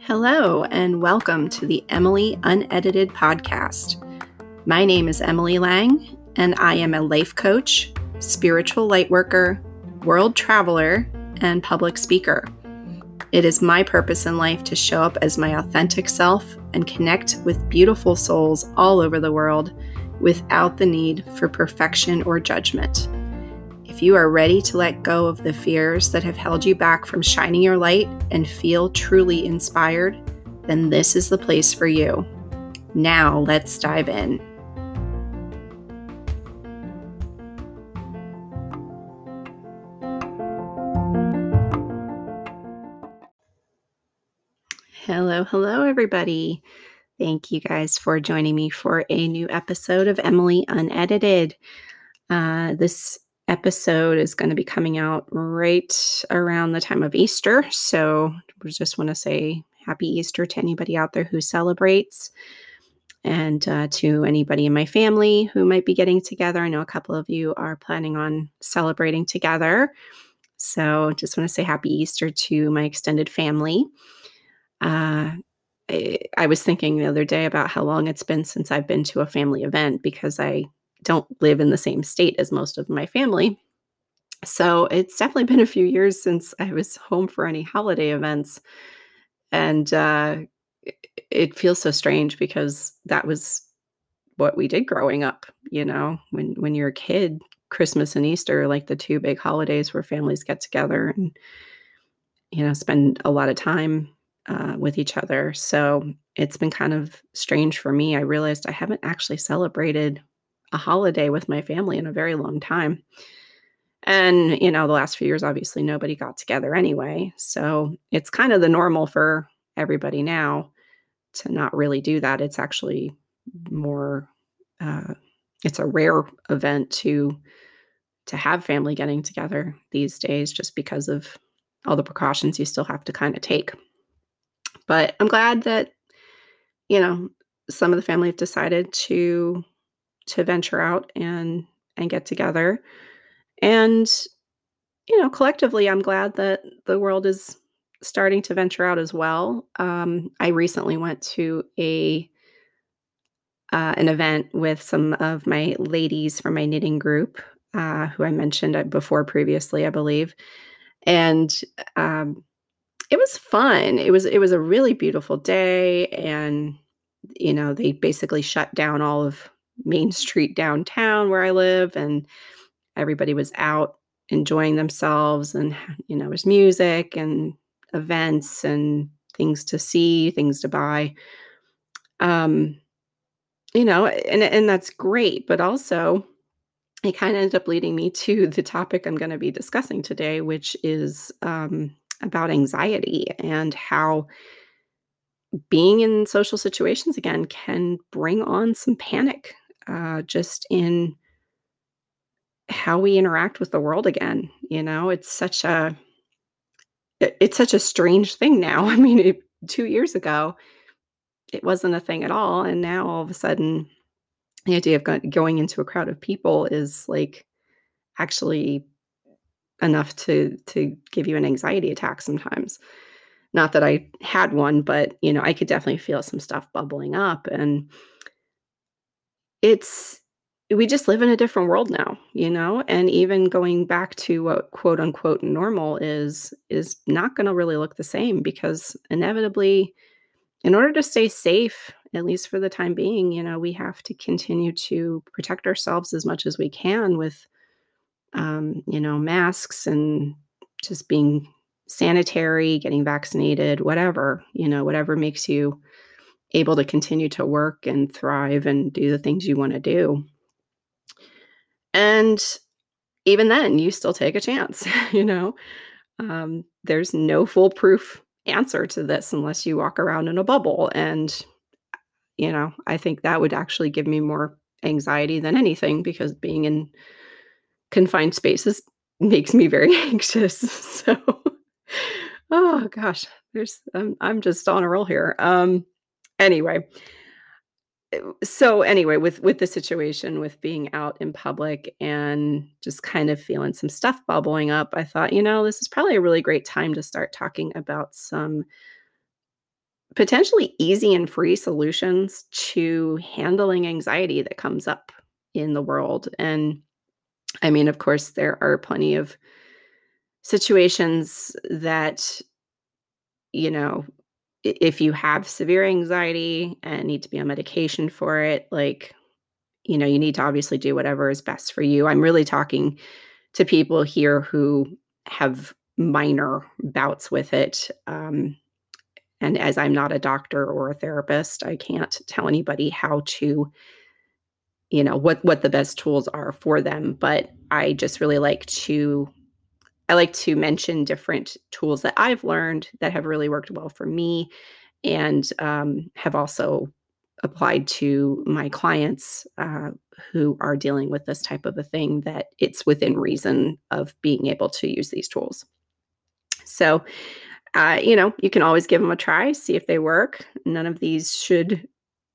Hello, and welcome to the Emily Unedited podcast. My name is Emily Lang, and I am a life coach, spiritual light worker, world traveler, and public speaker. It is my purpose in life to show up as my authentic self and connect with beautiful souls all over the world without the need for perfection or judgment. If you are ready to let go of the fears that have held you back from shining your light and feel truly inspired, then this is the place for you. Now, let's dive in. Hello, hello, everybody. Thank you guys for joining me for a new episode of Emily Unedited. Uh, this episode is going to be coming out right around the time of Easter. So we just want to say happy Easter to anybody out there who celebrates and uh, to anybody in my family who might be getting together. I know a couple of you are planning on celebrating together. So just want to say happy Easter to my extended family. Uh, I, was thinking the other day about how long it's been since I've been to a family event because I don't live in the same state as most of my family. So it's definitely been a few years since I was home for any holiday events. And uh, it feels so strange because that was what we did growing up, you know, when when you're a kid, Christmas and Easter like the two big holidays where families get together and you know, spend a lot of time uh, with each other. So it's been kind of strange for me. I realized I haven't actually celebrated a holiday with my family in a very long time. And, you know, the last few years, obviously, nobody got together anyway. So it's kind of the normal for everybody now to not really do that. It's actually more, uh, it's a rare event to to have family getting together these days just because of all the precautions you still have to kind of take but i'm glad that you know some of the family have decided to to venture out and and get together. And you know, collectively, I'm glad that the world is starting to venture out as well. Um, I recently went to a uh, an event with some of my ladies from my knitting group, uh, who I mentioned uh, before previously, I believe, and um, it was fun. It was it was a really beautiful day, and you know they basically shut down all of Main Street downtown where I live, and everybody was out enjoying themselves. And, you know, there's music and events and things to see, things to buy. Um, you know, and, and that's great. But also, it kind of ended up leading me to the topic I'm going to be discussing today, which is um, about anxiety and how being in social situations again can bring on some panic uh, just in how we interact with the world again. You know, it's such a it's such a strange thing now. I mean, it, two years ago, it wasn't a thing at all, and now all of a sudden, the idea of going into a crowd of people is like actually enough to to give you an anxiety attack sometimes. Not that I had one, but you know, I could definitely feel some stuff bubbling up and it's we just live in a different world now, you know, and even going back to what quote unquote normal is is not going to really look the same because inevitably in order to stay safe at least for the time being, you know, we have to continue to protect ourselves as much as we can with um, you know, masks and just being sanitary, getting vaccinated, whatever, you know, whatever makes you able to continue to work and thrive and do the things you want to do. And even then, you still take a chance, you know? Um, there's no foolproof answer to this unless you walk around in a bubble. And, you know, I think that would actually give me more anxiety than anything because being in confined spaces makes me very anxious. So, oh gosh, there's, I'm, I'm just on a roll here. Um, Anyway, so anyway, with with the situation with being out in public and just kind of feeling some stuff bubbling up, I thought, you know, this is probably a really great time to start talking about some potentially easy and free solutions to handling anxiety that comes up in the world. And I mean, of course, there are plenty of situations that, you know, if you have severe anxiety and need to be on medication for it, like, you know, you need to obviously do whatever is best for you. I'm really talking to people here who have minor bouts with it. Um, and as I'm not a doctor or a therapist, I can't tell anybody how to you know what what the best tools are for them but i just really like to i like to mention different tools that i've learned that have really worked well for me and um, have also applied to my clients uh, who are dealing with this type of a thing that it's within reason of being able to use these tools. So uh, you know you can always give them a try see if they work. None of these should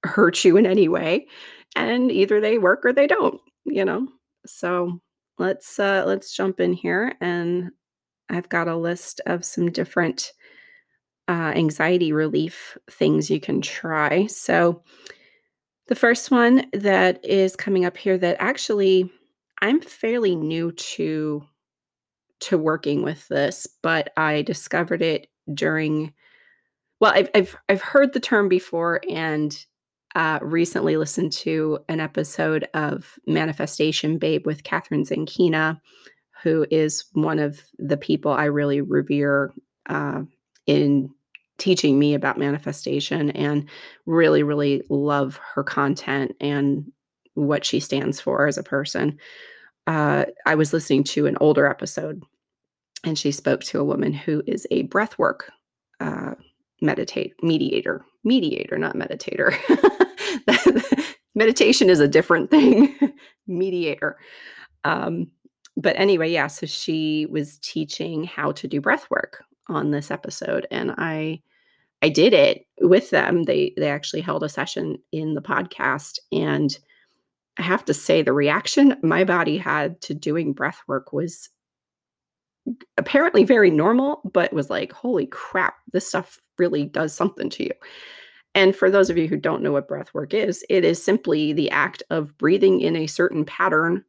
hurt you in any way and either they work or they don't, you know. So let's uh let's jump in here and I've got a list of some different uh, anxiety relief things you can try. So the first one that is coming up here that actually I'm fairly new to to working with this, but I discovered it during well, I've I've I've heard the term before and uh, recently listened to an episode of Manifestation Babe with Kathrin Zenkina, who is one of the people I really revere uh, in teaching me about manifestation and really, really love her content and what she stands for as a person. Uh, I was listening to an older episode and she spoke to a woman who is a breathwork uh, meditate mediator, mediator, not meditator. meditation is a different thing, mediator. Um, but anyway, yeah, so she was teaching how to do breath work on this episode and I I did it with them. They they actually held a session in the podcast and I have to say the reaction my body had to doing breath work was apparently very normal, but was like, holy crap, this stuff really does something to you. And for those of you who don't know what breath work is, it is simply the act of breathing in a certain pattern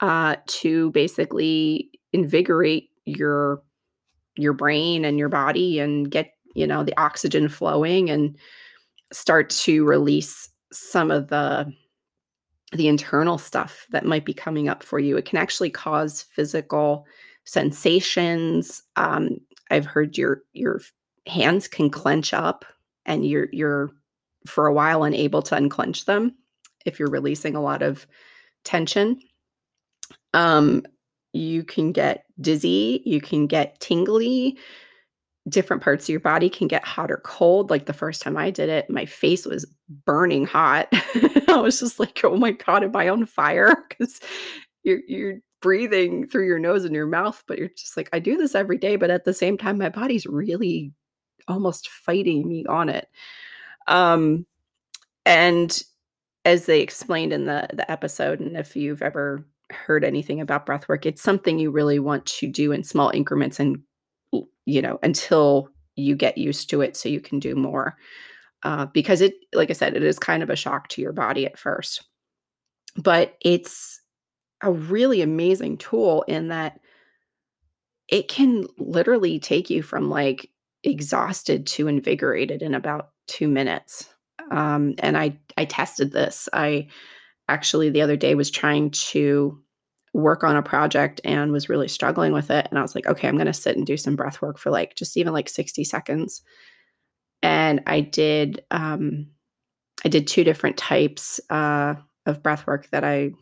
uh, to basically invigorate your your brain and your body and get you know the oxygen flowing and start to release some of the the internal stuff that might be coming up for you. It can actually cause physical sensations. Um, I've heard your your hands can clench up and you're you're for a while unable to unclench them if you're releasing a lot of tension. Um, you can get dizzy, you can get tingly, different parts of your body can get hot or cold. Like the first time I did it, my face was burning hot. I was just like, oh my God, am I on fire? Because you're you're breathing through your nose and your mouth, but you're just like, I do this every day, but at the same time, my body's really almost fighting me on it. Um, and as they explained in the the episode, and if you've ever heard anything about breath work, it's something you really want to do in small increments and you know until you get used to it so you can do more. Uh, because it, like I said, it is kind of a shock to your body at first. But it's a really amazing tool in that it can literally take you from like exhausted to invigorated in about two minutes. Um, and I I tested this. I actually the other day was trying to work on a project and was really struggling with it. And I was like, okay, I'm gonna sit and do some breath work for like just even like 60 seconds. And I did um I did two different types uh of breath work that I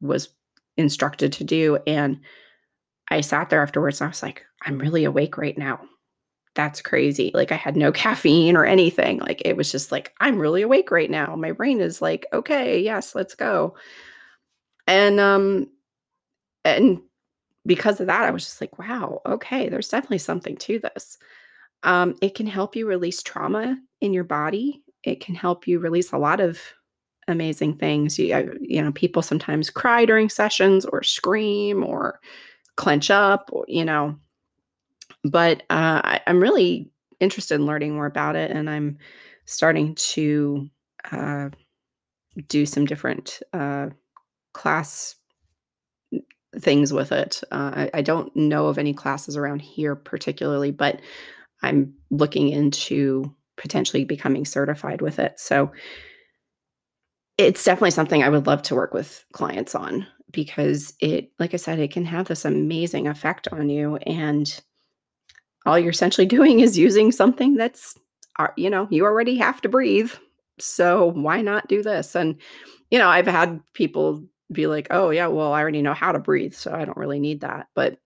was instructed to do. And I sat there afterwards and I was like, I'm really awake right now that's crazy. Like I had no caffeine or anything. Like it was just like, I'm really awake right now. My brain is like, okay, yes, let's go. And um and because of that, I was just like, wow, okay, there's definitely something to this. Um, it can help you release trauma in your body. It can help you release a lot of amazing things. You, you know, people sometimes cry during sessions or scream or clench up, or, you know. But uh, I, am really interested in learning more about it, and I'm starting to uh, do some different uh, class things with it. Uh, I, I, don't know of any classes around here particularly, but I'm looking into potentially becoming certified with it. So it's definitely something I would love to work with clients on because it, like I said, it can have this amazing effect on you. And all you're essentially doing is using something that's, uh, you know, you already have to breathe. So why not do this? And, you know, I've had people be like, oh, yeah, well, I already know how to breathe. So I don't really need that. But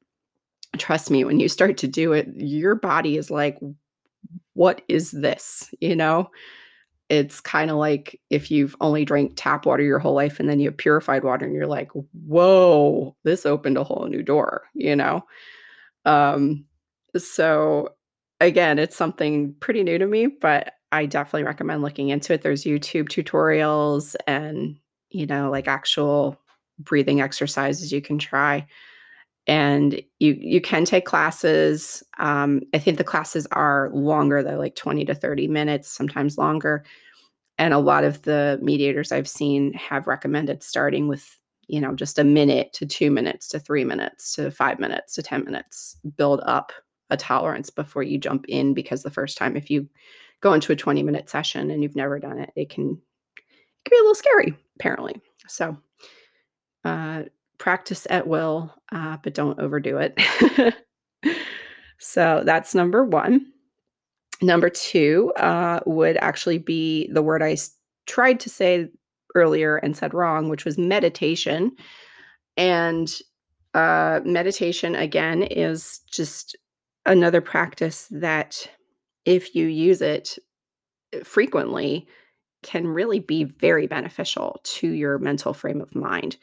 trust me, when you start to do it, your body is like, what is this? You know? It's kind of like if you've only drank tap water your whole life and then you have purified water and you're like, whoa, this opened a whole new door, you know? Um, so again, it's something pretty new to me, but I definitely recommend looking into it. There's YouTube tutorials and, you know, like actual breathing exercises you can try. And you you can take classes. Um, i think the classes are longer though like 20 to 30 minutes sometimes longer. And a lot of the mediators i've seen have recommended starting with you know just a minute to two minutes to three minutes to five minutes to 10 minutes build up a tolerance before you jump in because the first time if you go into a 20 minute session and you've never done it it can it can be a little scary apparently so uh, practice at will, uh, but don't overdo it. so that's number one. Number two uh, would actually be the word I tried to say earlier and said wrong, which was meditation. And uh, meditation, again, is just another practice that, if you use it uh, frequently, can really be very beneficial to your mental frame of mind.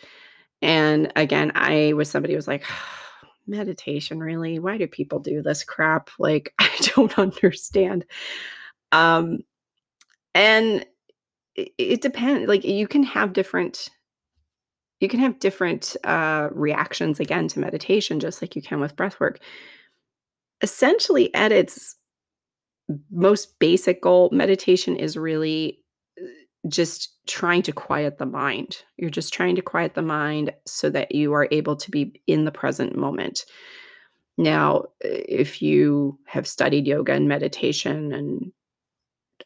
And again, I was somebody who was like, meditation, really? Why do people do this crap? Like, I don't understand. Um, and it, it depends. Like, you can have different you can have different uh, reactions again to meditation just like you can with breath work essentially at its most basic goal meditation is really just trying to quiet the mind. You're just trying to quiet the mind so that you are able to be in the present moment. Now, if you have studied yoga and meditation and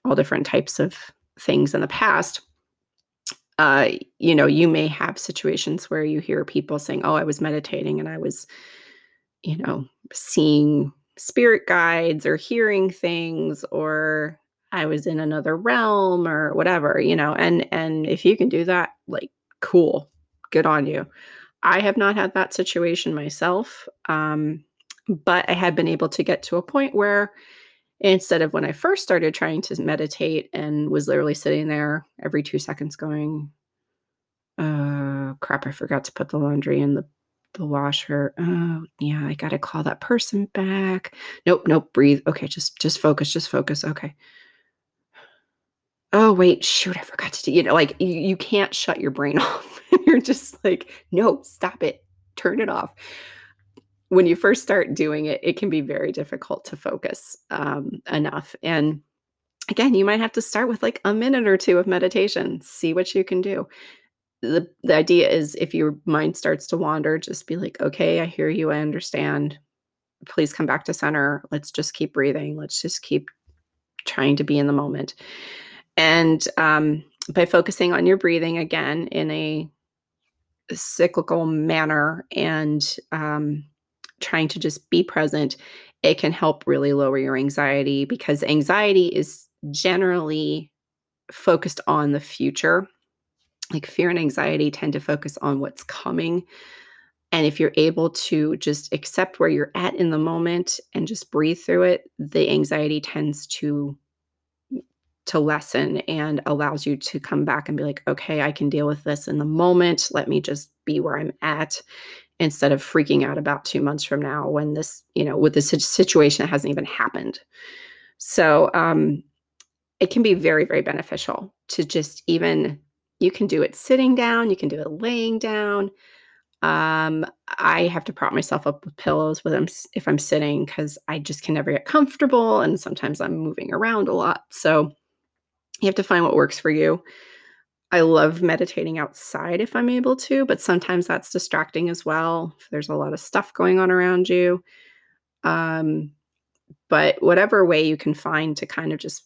all different types of things in the past, uh, you know, you may have situations where you hear people saying, Oh, I was meditating and I was, you know, seeing spirit guides or hearing things or I was in another realm or whatever, you know. And and if you can do that, like cool. Good on you. I have not had that situation myself. Um, but I had been able to get to a point where instead of when I first started trying to meditate and was literally sitting there every 2 seconds going uh crap, I forgot to put the laundry in the the washer. Oh, yeah, I got to call that person back. Nope, nope, breathe. Okay, just just focus, just focus. Okay oh wait shoot i forgot to do you know like you, you can't shut your brain off you're just like no stop it turn it off when you first start doing it it can be very difficult to focus um, enough and again you might have to start with like a minute or two of meditation see what you can do the, the idea is if your mind starts to wander just be like okay i hear you i understand. Please come back to center. Let's just keep breathing. Let's just keep trying to be in the moment. And um, by focusing on your breathing again in a cyclical manner and um, trying to just be present, it can help really lower your anxiety because anxiety is generally focused on the future. Like fear and anxiety tend to focus on what's coming. And if you're able to just accept where you're at in the moment and just breathe through it, the anxiety tends to to lessen and allows you to come back and be like, okay, I can deal with this in the moment. Let me just be where I'm at instead of freaking out about two months from now when this, you know, with this situation that hasn't even happened. So um, it can be very, very beneficial to just even you can do it sitting down, you can do it laying down. Um, I have to prop myself up with pillows them if I'm sitting because I just can never get comfortable, and sometimes I'm moving around a lot. So you have to find what works for you. I love meditating outside if I'm able to, but sometimes that's distracting as well. There's a lot of stuff going on around you. Um, but whatever way you can find to kind of just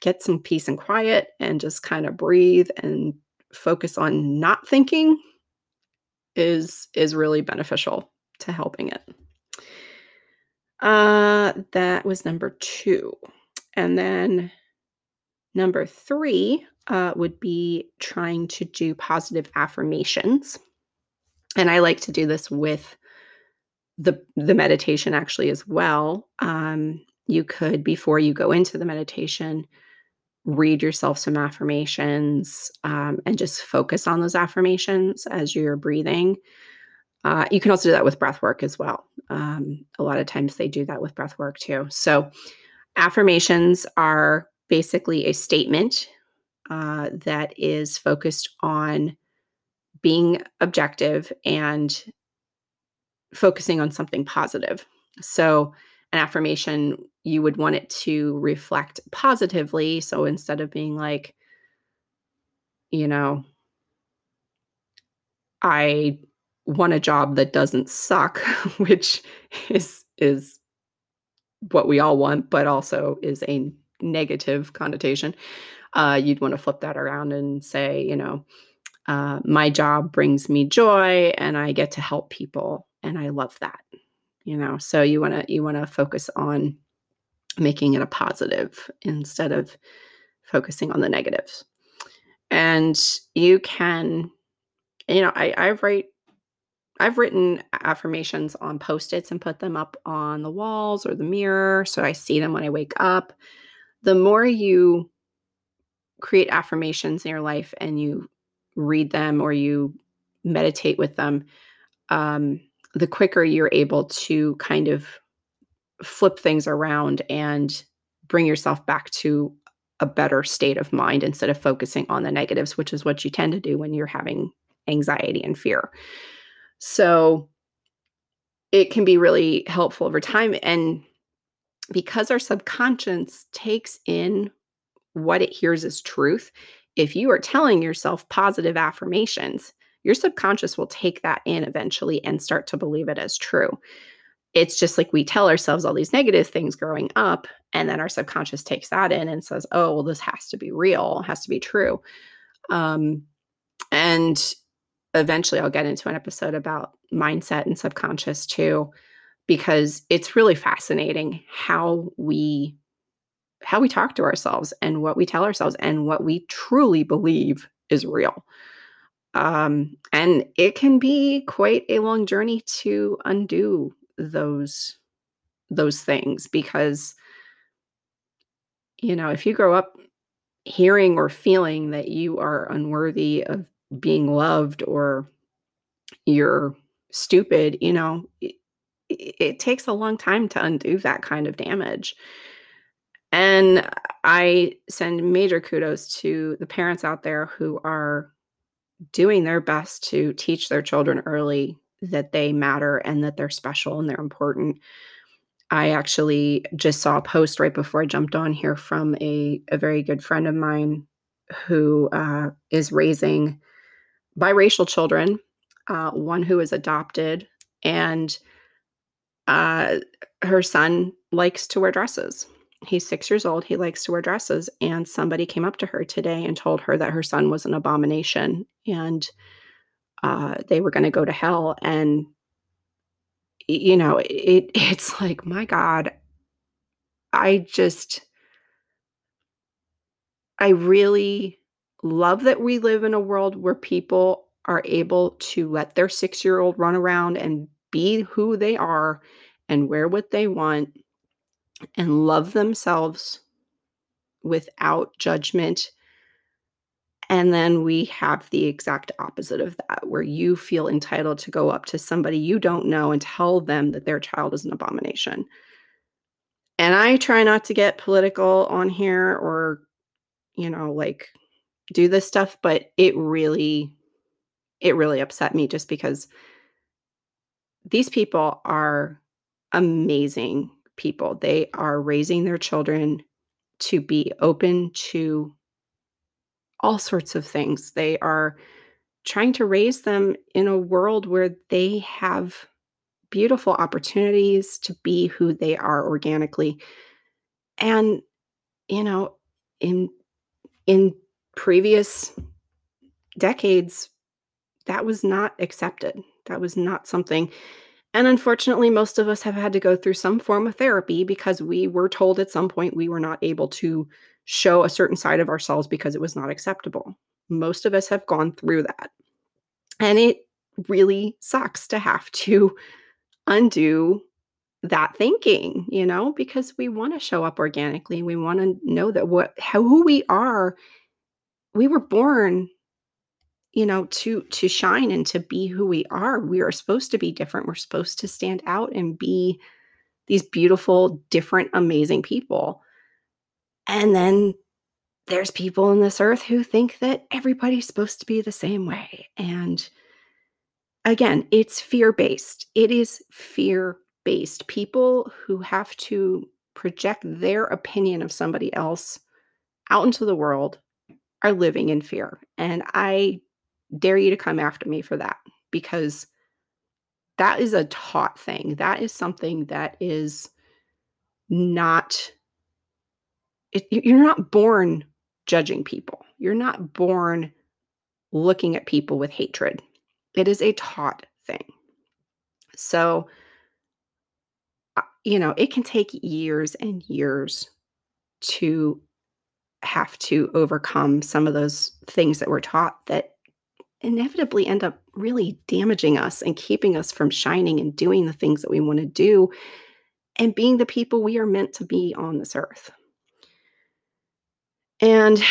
get some peace and quiet and just kind of breathe and focus on not thinking is is really beneficial to helping it. Uh, that was number two. And then number three uh, would be trying to do positive affirmations. And I like to do this with the, the meditation actually as well. Um, you could, before you go into the meditation, read yourself some affirmations um, and just focus on those affirmations as you're breathing. Uh, you can also do that with breath work as well. Um, a lot of times they do that with breath work too. So, affirmations are basically a statement uh, that is focused on being objective and focusing on something positive. So, an affirmation, you would want it to reflect positively. So instead of being like, you know, I want a job that doesn't suck, which is is what we all want, but also is a negative connotation. Uh, you'd want to flip that around and say, you know, uh, my job brings me joy and I get to help people and I love that you know so you want to you want to focus on making it a positive instead of focusing on the negatives. And you can you know i i write i've written affirmations on post-its and put them up on the walls or the mirror so i see them when i wake up. The more you create affirmations in your life and you read them or you meditate with them um, the quicker you're able to kind of flip things around and bring yourself back to a better state of mind instead of focusing on the negatives, which is what you tend to do when you're having anxiety and fear. So it can be really helpful over time. And because our subconscious takes in what it hears as truth, if you are telling yourself positive affirmations, your subconscious will take that in eventually and start to believe it as true. It's just like we tell ourselves all these negative things growing up, and then our subconscious takes that in and says, oh, well, this has to be real, has to be true. Um, and eventually I'll get into an episode about mindset and subconscious too, because it's really fascinating how we how we talk to ourselves and what we tell ourselves and what we truly believe is real. Um, and it can be quite a long journey to undo those those things because you know, if you grow up hearing or feeling that you are unworthy of being loved or you're stupid, you know, it, it takes a long time to undo that kind of damage. And I send major kudos to the parents out there who are doing their best to teach their children early that they matter and that they're special and they're important. I actually just saw a post right before I jumped on here from a, a very good friend of mine who uh, is raising biracial children, uh, one who is adopted, and uh, her son likes to wear dresses he's six years old. He likes to wear dresses. And somebody came up to her today and told her that her son was an abomination and uh, they were going to go to hell. And, you know, it, it's like, my God, I just, I really love that we live in a world where people are able to let their six year old run around and be who they are and wear what they want and love themselves without judgment. And then we have the exact opposite of that, where you feel entitled to go up to somebody you don't know and tell them that their child is an abomination. And I try not to get political on here or, you know, like do this stuff, but it really, it really upset me just because these people are amazing people. They are raising their children to be open to all sorts of things. They are trying to raise them in a world where they have beautiful opportunities to be who they are organically. And you know, in in previous decades that was not accepted. That was not something and unfortunately, most of us have had to go through some form of therapy because we were told at some point we were not able to show a certain side of ourselves because it was not acceptable. Most of us have gone through that. And it really sucks to have to undo that thinking, you know, because we want to show up organically. We want to know that what how who we are, we were born you know to to shine and to be who we are we are supposed to be different we're supposed to stand out and be these beautiful different amazing people and then there's people in this earth who think that everybody's supposed to be the same way. And again it's fear based it is fear based people who have to project their opinion of somebody else out into the world are living in fear. And i dare you to come after me for that because that is a taught thing. That is something that is not, it, you're not born judging people. You're not born looking at people with hatred. It is a taught thing. So, uh, you know, it can take years and years to have to overcome some of those things that we're taught that inevitably end up really damaging us and keeping us from shining and doing the things that we want to do and being the people we are meant to be on this earth. And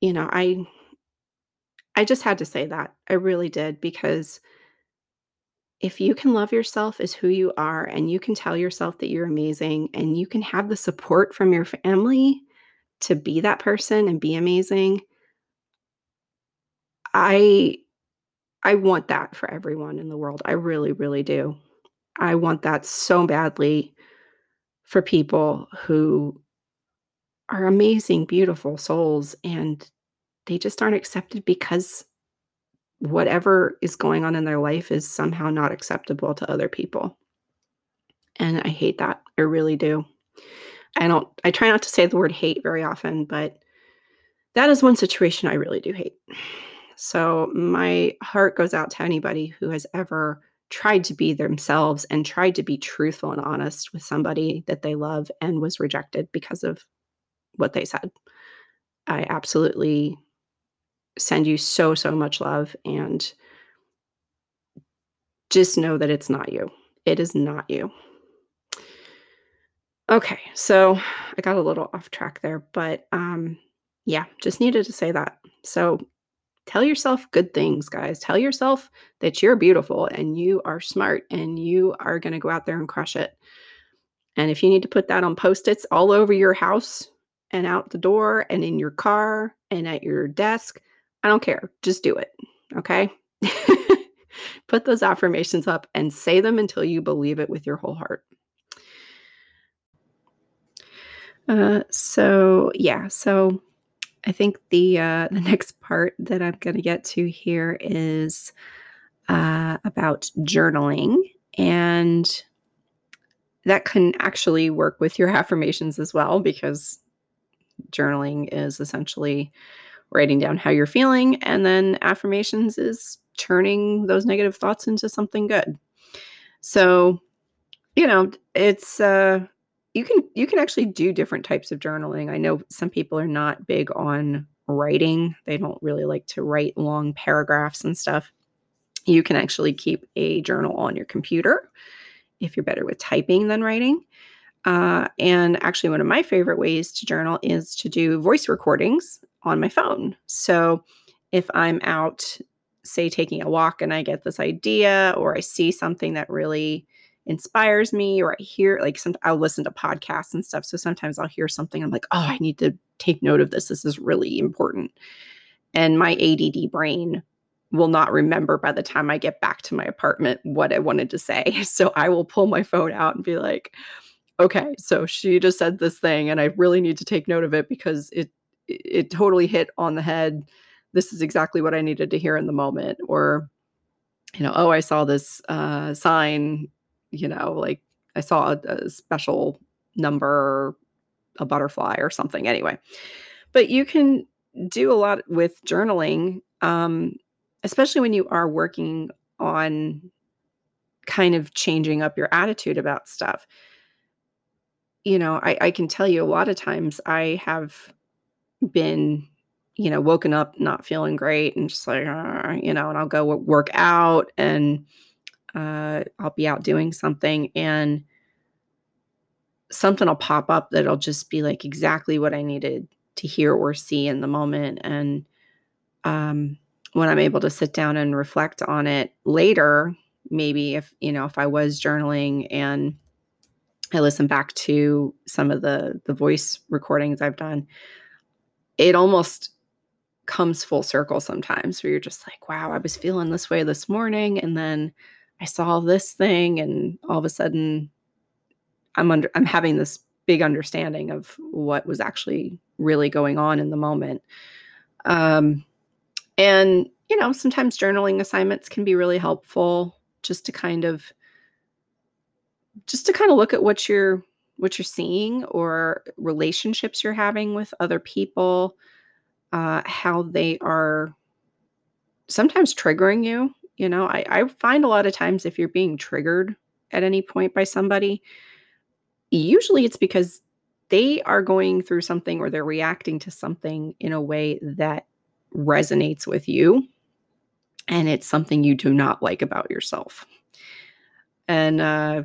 you know, I I just had to say that. I really did because if you can love yourself as who you are and you can tell yourself that you're amazing and you can have the support from your family to be that person and be amazing, I I want that for everyone in the world. I really, really do. I want that so badly for people who are amazing, beautiful souls and they just aren't accepted because whatever is going on in their life is somehow not acceptable to other people. And I hate that. I really do. I don't, I try not to say the word hate very often, but that is one situation I really do hate. So my heart goes out to anybody who has ever tried to be themselves and tried to be truthful and honest with somebody that they love and was rejected because of what they said. I absolutely send you so, so much love and just know that it's not you. It is not you. Okay, so I got a little off track there, but um yeah, just needed to say that. So tell yourself good things, guys. Tell yourself that you're beautiful and you are smart and you are going to go out there and crush it. And if you need to put that on post its all over your house and out the door and in your car and at your desk, I don't care. Just do it. Okay. put those affirmations up and say them until you believe it with your whole heart. Uh, so, yeah. So, I think the uh, the next part that I'm going to get to here is uh, about journaling, and that can actually work with your affirmations as well because journaling is essentially writing down how you're feeling, and then affirmations is turning those negative thoughts into something good. So, you know, it's uh, you can you can actually do different types of journaling. I know some people are not big on writing. They don't really like to write long paragraphs and stuff. You can actually keep a journal on your computer if you're better with typing than writing. Uh, and actually, one of my favorite ways to journal is to do voice recordings on my phone. So if I'm out, say, taking a walk and I get this idea or I see something that really inspires me or I hear like some I'll listen to podcasts and stuff. So sometimes I'll hear something I'm like, oh, I need to take note of this. This is really important. and my ADD brain will not remember by the time I get back to my apartment what I wanted to say. So I will pull my phone out and be like, okay, so she just said this thing and I really need to take note of it because it it totally hit on the head. This is exactly what I needed to hear in the moment or you know, oh, I saw this uh, sign, you know, like I saw a, a special number, a butterfly or something anyway. But you can do a lot with journaling um, especially when you are working on kind of changing up your attitude about stuff. You know, I, I can tell you a lot of times I have been, you know, woken up not feeling great and just like, uh, you know, and I'll go work out and uh, I'll be out doing something and something will pop up that'll just be like exactly what I needed to hear or see in the moment. And um, when I'm able to sit down and reflect on it later, maybe if, you know, if I was journaling and I listen back to some of the the voice recordings I've done, it almost comes full circle sometimes where you're just like, wow, I was feeling this way this morning and then I saw this thing and all of a sudden I'm under I'm having this big understanding of what was actually really going on in the moment. Um and, you know, sometimes journaling assignments can be really helpful just to kind of just to kind of look at what you're what you're seeing or relationships you're having with other people, uh, how they are sometimes triggering you. You know, I, I find a lot of times if you're being triggered at any point by somebody, usually it's because they are going through something or they're reacting to something in a way that resonates with you and it's something you do not like about yourself. And uh,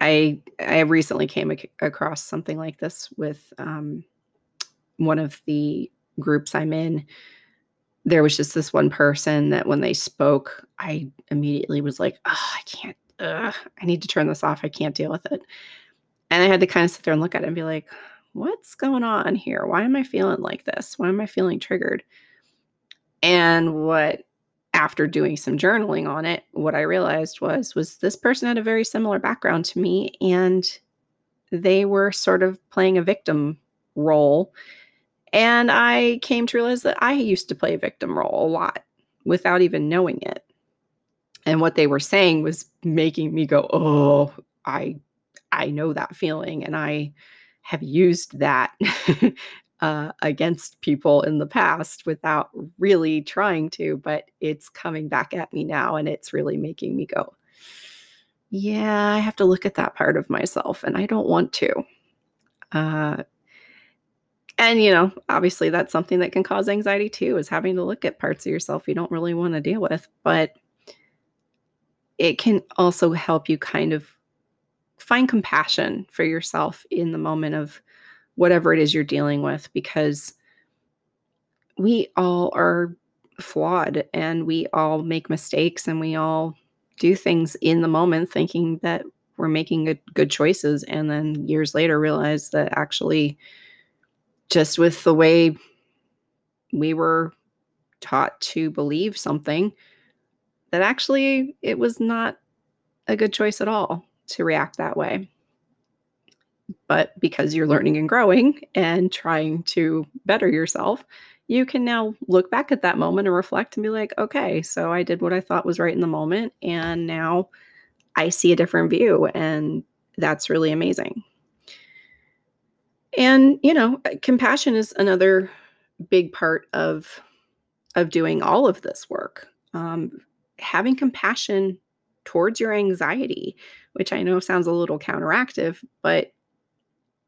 I I recently came ac- across something like this with um, one of the groups I'm in. There was just this one person that when they spoke, I immediately was like, oh, I can't, ugh, I need to turn this off. I can't deal with it. And I had to kind of sit there and look at it and be like, what's going on here? Why am I feeling like this? Why am I feeling triggered? And what after doing some journaling on it, what I realized was was this person had a very similar background to me and they were sort of playing a victim role. And I came to realize that I used to play a victim role a lot without even knowing it. And what they were saying was making me go, "Oh, I I know that feeling and I have used that uh, against people in the past without really trying to, but it's coming back at me now and it's really making me go, yeah, I have to look at that part of myself and I don't want to. Uh, and, you know, obviously that's something that can cause anxiety too, is having to look at parts of yourself you don't really want to deal with. But it can also help you kind of find compassion for yourself in the moment of whatever it is you're dealing with because we all are flawed and we all make mistakes and we all do things in the moment thinking that we're making good, good choices and then years later realize that actually just with the way we were taught to believe something that actually it was not a good choice at all to react that way. But because you're learning and growing and trying to better yourself, you can now look back at that moment and reflect and be like, okay, so I did what I thought was right in the moment. And now I see a different view. And that's really amazing. And, you know, compassion is another big part of of doing all of this work. Um, having compassion towards your anxiety, which I know sounds a little counteractive, but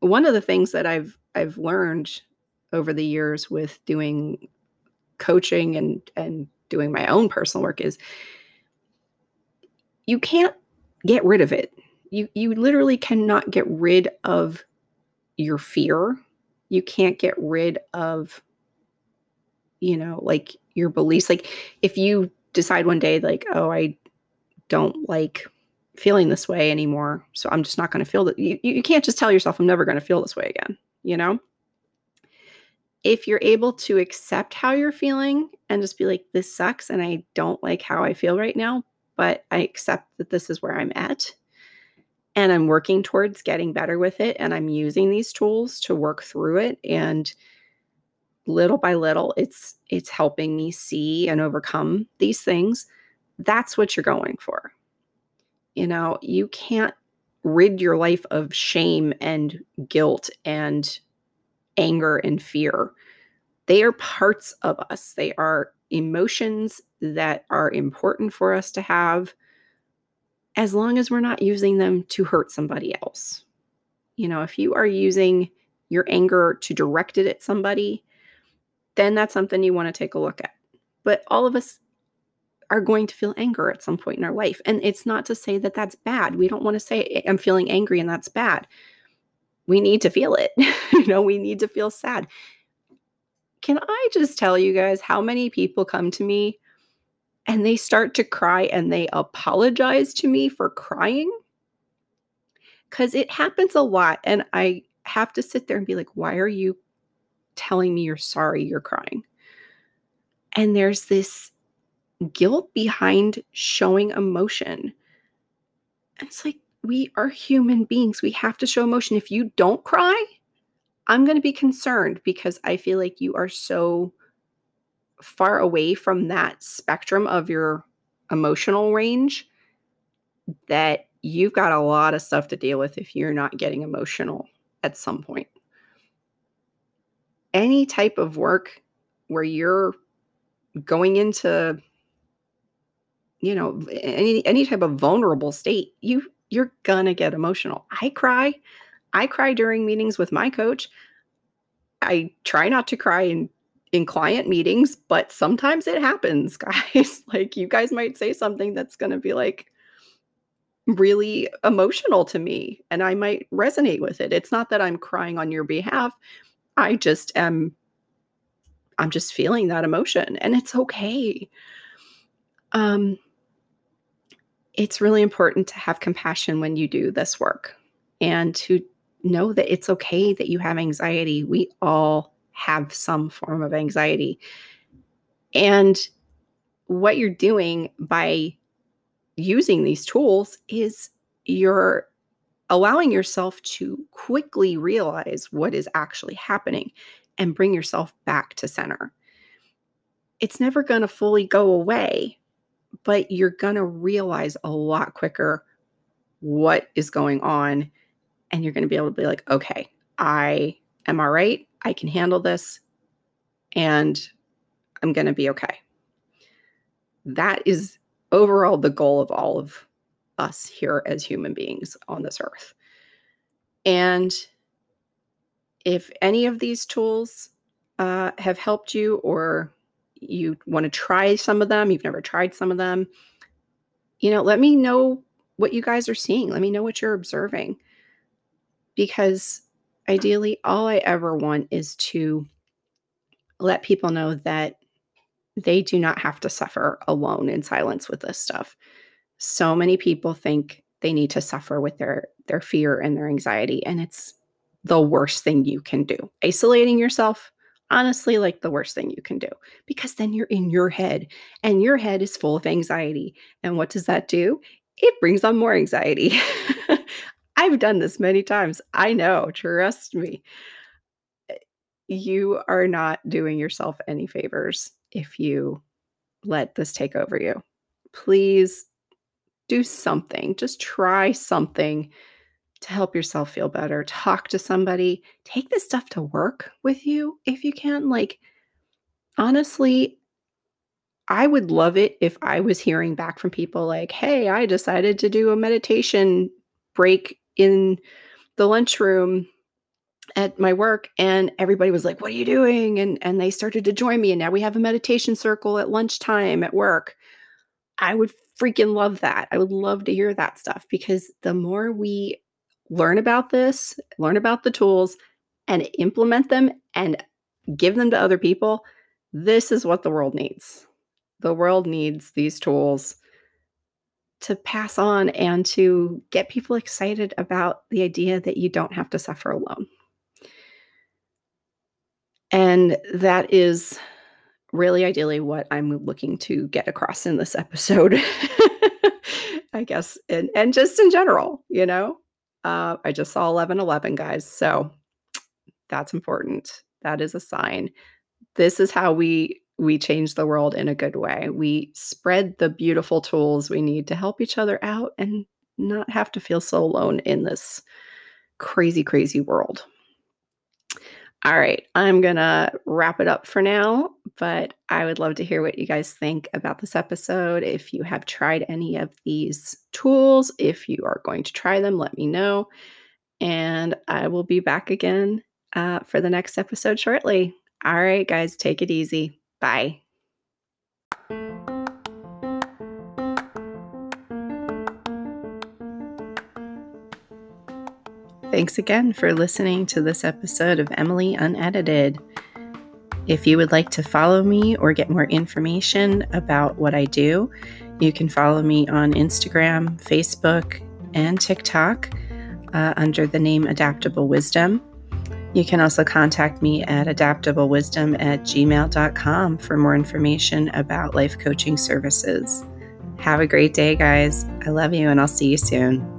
one of the things that I've I've learned over the years with doing coaching and and doing my own personal work is you can't get rid of it. You you literally cannot get rid of your fear. You can't get rid of you know, like your beliefs. Like if you decide one day like, "Oh, I don't like feeling this way anymore. So I'm just not going to feel that. You, you can't just tell yourself, I'm never going to feel this way again, you know? if you're able to accept how you're feeling and just be like, this sucks and I don't like how I feel right now, but I accept that this is where I'm at and I'm working towards getting better with it and I'm using these tools to work through it and little by little it's it's helping me see and overcome these things. That's what you're going for. You know, you can't rid your life of shame and guilt and anger and fear. They are parts of us, they are emotions that are important for us to have as long as we're not using them to hurt somebody else. You know, if you are using your anger to direct it at somebody, then that's something you want to take a look at. But all of us are going to feel anger at some point in our life. And it's not to say that that's bad. We don't want to say, I'm feeling angry and that's bad we need to feel it. you know, we need to feel sad. Can I just tell you guys how many people come to me and they start to cry and they apologize to me for crying? Because it happens a lot. And I have to sit there and be like, why are you telling me you're sorry you're crying? And there's this guilt behind showing emotion. And it's like, we are human beings. We have to show emotion. If you don't cry, I'm going to be concerned because I feel like you are so far away from that spectrum of your emotional range that you've got a lot of stuff to deal with if you're not getting emotional at some point. Any type of work where you're going into you know any any type of vulnerable state you you're gonna get emotional. I cry. I cry during meetings with my coach. I try not to cry in in client meetings, but sometimes it happens, guys. like you guys might say something that's to be like really emotional to me and I might resonate with it. It's not that I'm crying on your behalf. I just am I'm just feeling that emotion and it's okay. Um it's really important to have compassion when you do this work and to know that it's okay that you have anxiety. We all have some form of anxiety. And what you're doing by using these tools is you're allowing yourself to quickly realize what is actually happening and bring yourself back to center. It's never going to fully go away, but you're going to realize a lot quicker what is going on. And you're going to be able to be like, okay, I am all right. I can handle this. And I'm going to be okay. That is overall the goal of all of us here as human beings on this earth. And if any of these tools uh, have helped you or you want to try some of them, you've never tried some of them, you know, let me know what you guys are seeing. Let me know what you're observing. Because ideally, all I ever want is to let people know that they do not have to suffer alone in silence with this stuff. So many people think they need to suffer with their their fear and their anxiety and it's the worst thing you can do. Isolating yourself honestly like the worst thing you can do because then you're in your head and your head is full of anxiety. And what does that do? It brings on more anxiety. I've done this many times. I know, trust me. Eh, you are not doing yourself any favors if you let this take over you. Please do something. Just try something to help yourself feel better. Talk to somebody. Take this stuff to work with you if you can. Like, honestly, I would love it if I was hearing back from people like, hey, I decided to do a meditation break in the lunchroom at my work and everybody was like what are you doing and and they started to join me and now we have a meditation circle at lunchtime at work i would freaking love that i would love to hear that stuff because the more we learn about this, learn about the tools, and implement them and give them to other people, this is what the world needs. The world needs these tools to pass on and to get people excited about the idea that you don't have to suffer alone. And that is really ideally what I'm looking to get across in this episode. I guess, and, and just in general, you know, uh, I just saw 1111, guys. So that's important. That is a sign. This is how we we change the world in a good way. We spread the beautiful tools we need to help each other out and not have to feel so alone in this crazy, crazy world. All right, I'm going to wrap it up for now, but I would love to hear what you guys think about this episode. If you have tried any of these tools, if you are going to try them, let me know. And I will be back again uh, for the next episode shortly. All right, guys, take it easy. Bye. Thanks again for listening to this episode of Emily Unedited. If you would like to follow me or get more information about what I do, you can follow me on Instagram, Facebook, and TikTok uh, under the name Adaptable Wisdom. You can also contact me at adaptablewisdom at gmail.com for more information about life coaching services. Have a great day, guys. I love you, and I'll see you soon.